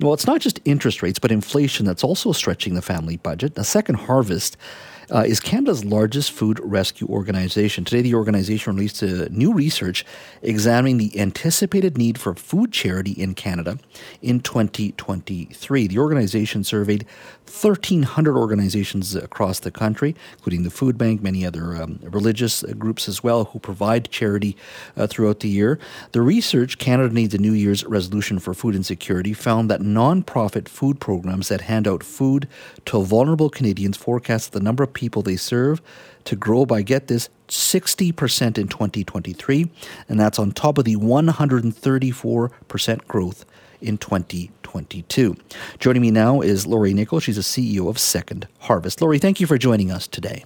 Well, it's not just interest rates, but inflation that's also stretching the family budget. A Second Harvest uh, is Canada's largest food rescue organization. Today, the organization released a new research examining the anticipated need for food charity in Canada in 2023. The organization surveyed 1,300 organizations across the country, including the Food Bank, many other um, religious groups as well, who provide charity uh, throughout the year. The research, Canada Needs a New Year's Resolution for Food Insecurity, found that nonprofit food programs that hand out food to vulnerable Canadians forecast the number of people they serve to grow by, get this, 60% in 2023, and that's on top of the 134% growth in 2022. Joining me now is Lori Nikkel. She's a CEO of Second Harvest. Lori, thank you for joining us today.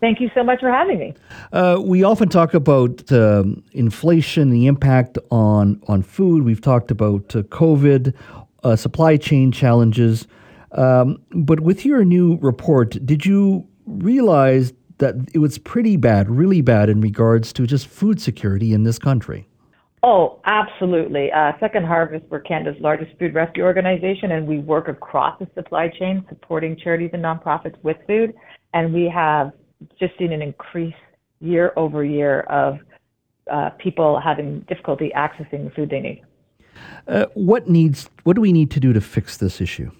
Thank you so much for having me. Uh, we often talk about um, inflation, the impact on on food. We've talked about uh, COVID, uh, supply chain challenges. Um, but with your new report, did you realize that it was pretty bad, really bad in regards to just food security in this country. Oh, absolutely. Uh, Second Harvest, we're Canada's largest food rescue organization, and we work across the supply chain supporting charities and nonprofits with food. And we have just seen an increase year over year of uh, people having difficulty accessing the food they need. Uh, what needs? What do we need to do to fix this issue?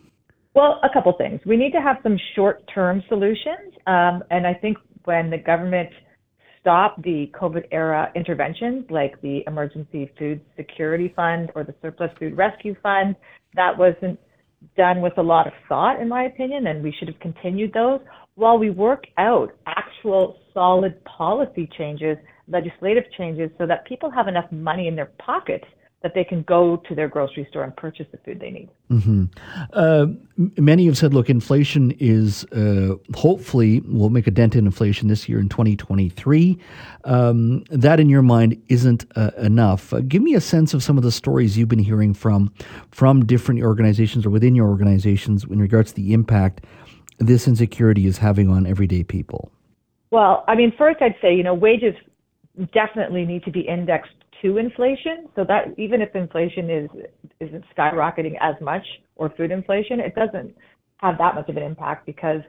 Well, a couple things. We need to have some short-term solutions, um, and I think when the government stopped the COVID era interventions like the Emergency Food Security Fund or the Surplus Food Rescue Fund, that wasn't done with a lot of thought, in my opinion, and we should have continued those while we work out actual solid policy changes, legislative changes, so that people have enough money in their pockets that they can go to their grocery store and purchase the food they need. Mm-hmm. Uh, many have said, look, inflation is uh, hopefully will make a dent in inflation this year in 2023. Um, that, in your mind, isn't uh, enough. Uh, give me a sense of some of the stories you've been hearing from from different organizations or within your organizations in regards to the impact this insecurity is having on everyday people. Well, I mean, first I'd say, you know, wages definitely need to be indexed to inflation. So that even if inflation is isn't skyrocketing as much or food inflation, it doesn't have that much of an impact because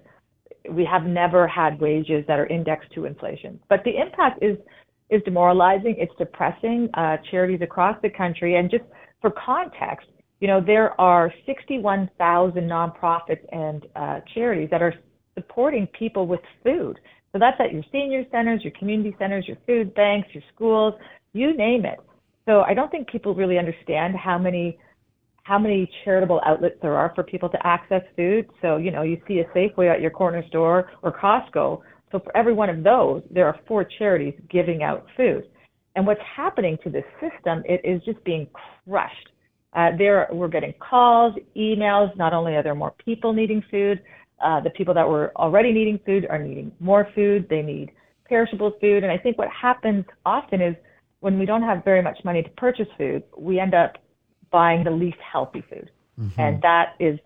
we have never had wages that are indexed to inflation. But the impact is is demoralizing. It's depressing. Uh, charities across the country, and just for context, you know there are 61,000 nonprofits and uh, charities that are supporting people with food. So that's at your senior centers, your community centers, your food banks, your schools, you name it. So I don't think people really understand how many how many charitable outlets there are for people to access food. So, you know, you see a Safeway at your corner store or Costco. So for every one of those, there are four charities giving out food. And what's happening to this system, it is just being crushed. Uh, there, we're getting calls, emails. Not only are there more people needing food, uh, the people that were already needing food are needing more food. They need perishable food. And I think what happens often is when we don't have very much money to purchase food, we end up buying the least healthy food. Mm-hmm. And that is,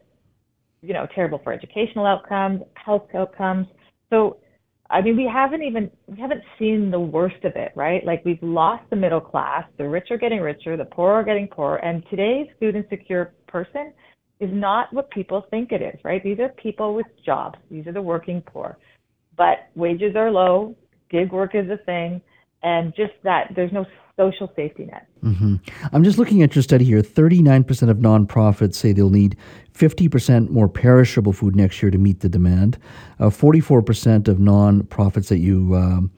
you know, terrible for educational outcomes, health outcomes. So, I mean, we haven't even, we haven't seen the worst of it, right? Like we've lost the middle class, the rich are getting richer, the poor are getting poorer, and today's food insecure person is not what people think it is, right? These are people with jobs. These are the working poor. But wages are low, gig work is a thing, and just that there's no social safety net. Mm-hmm. I'm just looking at your study here. 39% of nonprofits say they'll need 50% more perishable food next year to meet the demand. Uh, 44% of nonprofits that you um,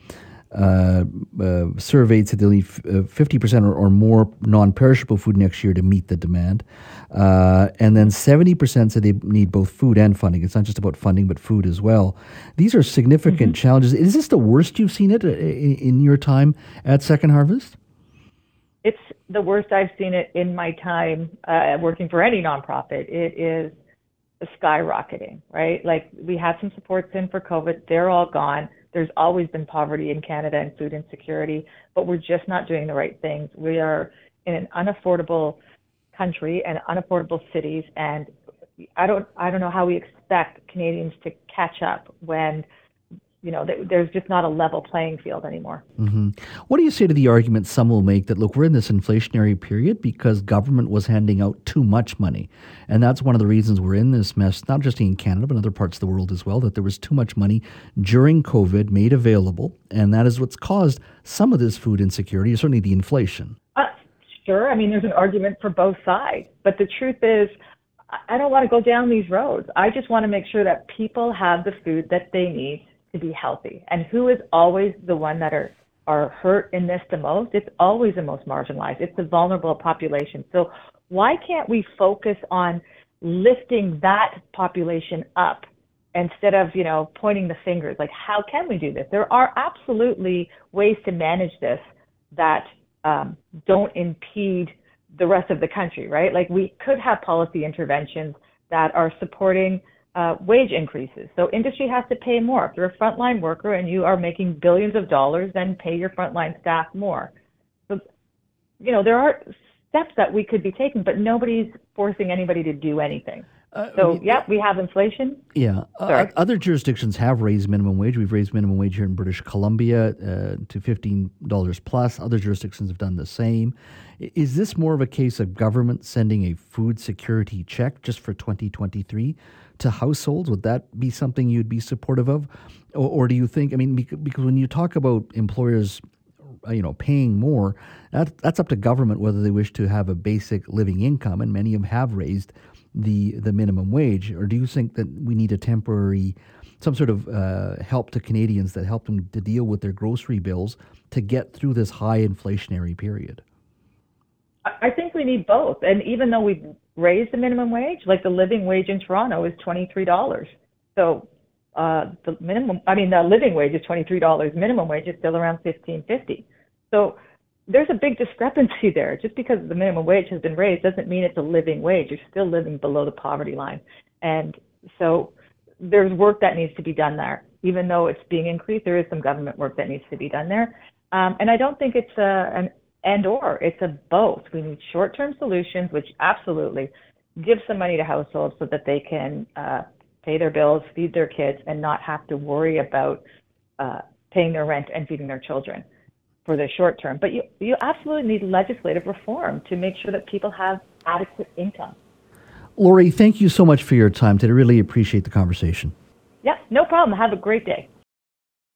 uh, uh, surveyed said they'll need uh, 50% or, or more non perishable food next year to meet the demand. Uh, and then 70% said they need both food and funding. It's not just about funding, but food as well. These are significant mm-hmm. challenges. Is this the worst you've seen it uh, in, in your time at Second Harvest? It's the worst I've seen it in my time uh, working for any nonprofit. It is skyrocketing, right? Like we had some supports in for COVID, they're all gone. There's always been poverty in Canada and food insecurity, but we're just not doing the right things. We are in an unaffordable country and unaffordable cities, and I don't I don't know how we expect Canadians to catch up when you know, there's just not a level playing field anymore. Mm-hmm. What do you say to the argument some will make that, look, we're in this inflationary period because government was handing out too much money? And that's one of the reasons we're in this mess, not just in Canada, but in other parts of the world as well, that there was too much money during COVID made available. And that is what's caused some of this food insecurity, certainly the inflation. Uh, sure. I mean, there's an argument for both sides. But the truth is, I don't want to go down these roads. I just want to make sure that people have the food that they need to be healthy. And who is always the one that are are hurt in this the most? It's always the most marginalized. It's the vulnerable population. So why can't we focus on lifting that population up instead of you know pointing the fingers? Like how can we do this? There are absolutely ways to manage this that um, don't impede the rest of the country, right? Like we could have policy interventions that are supporting uh, wage increases. So industry has to pay more. If you're a frontline worker and you are making billions of dollars, then pay your frontline staff more. So, you know, there are steps that we could be taking, but nobody's forcing anybody to do anything. Uh, so, yeah, we have inflation. Yeah. Uh, other jurisdictions have raised minimum wage. We've raised minimum wage here in British Columbia uh, to $15 plus. Other jurisdictions have done the same. Is this more of a case of government sending a food security check just for 2023 to households? Would that be something you'd be supportive of? Or, or do you think, I mean, because when you talk about employers uh, you know paying more that, that's up to government whether they wish to have a basic living income and many of them have raised the the minimum wage, or do you think that we need a temporary, some sort of uh, help to Canadians that help them to deal with their grocery bills to get through this high inflationary period? I think we need both, and even though we've raised the minimum wage, like the living wage in Toronto is twenty three dollars, so uh, the minimum, I mean, the living wage is twenty three dollars. Minimum wage is still around fifteen fifty. So there's a big discrepancy there. Just because the minimum wage has been raised doesn't mean it's a living wage. You're still living below the poverty line. And so there's work that needs to be done there. Even though it's being increased, there is some government work that needs to be done there. Um, and I don't think it's a, an and or, it's a both. We need short term solutions, which absolutely give some money to households so that they can uh, pay their bills, feed their kids, and not have to worry about uh, paying their rent and feeding their children for the short term. But you, you absolutely need legislative reform to make sure that people have adequate income. Lori, thank you so much for your time today. I really appreciate the conversation. Yeah, no problem. Have a great day.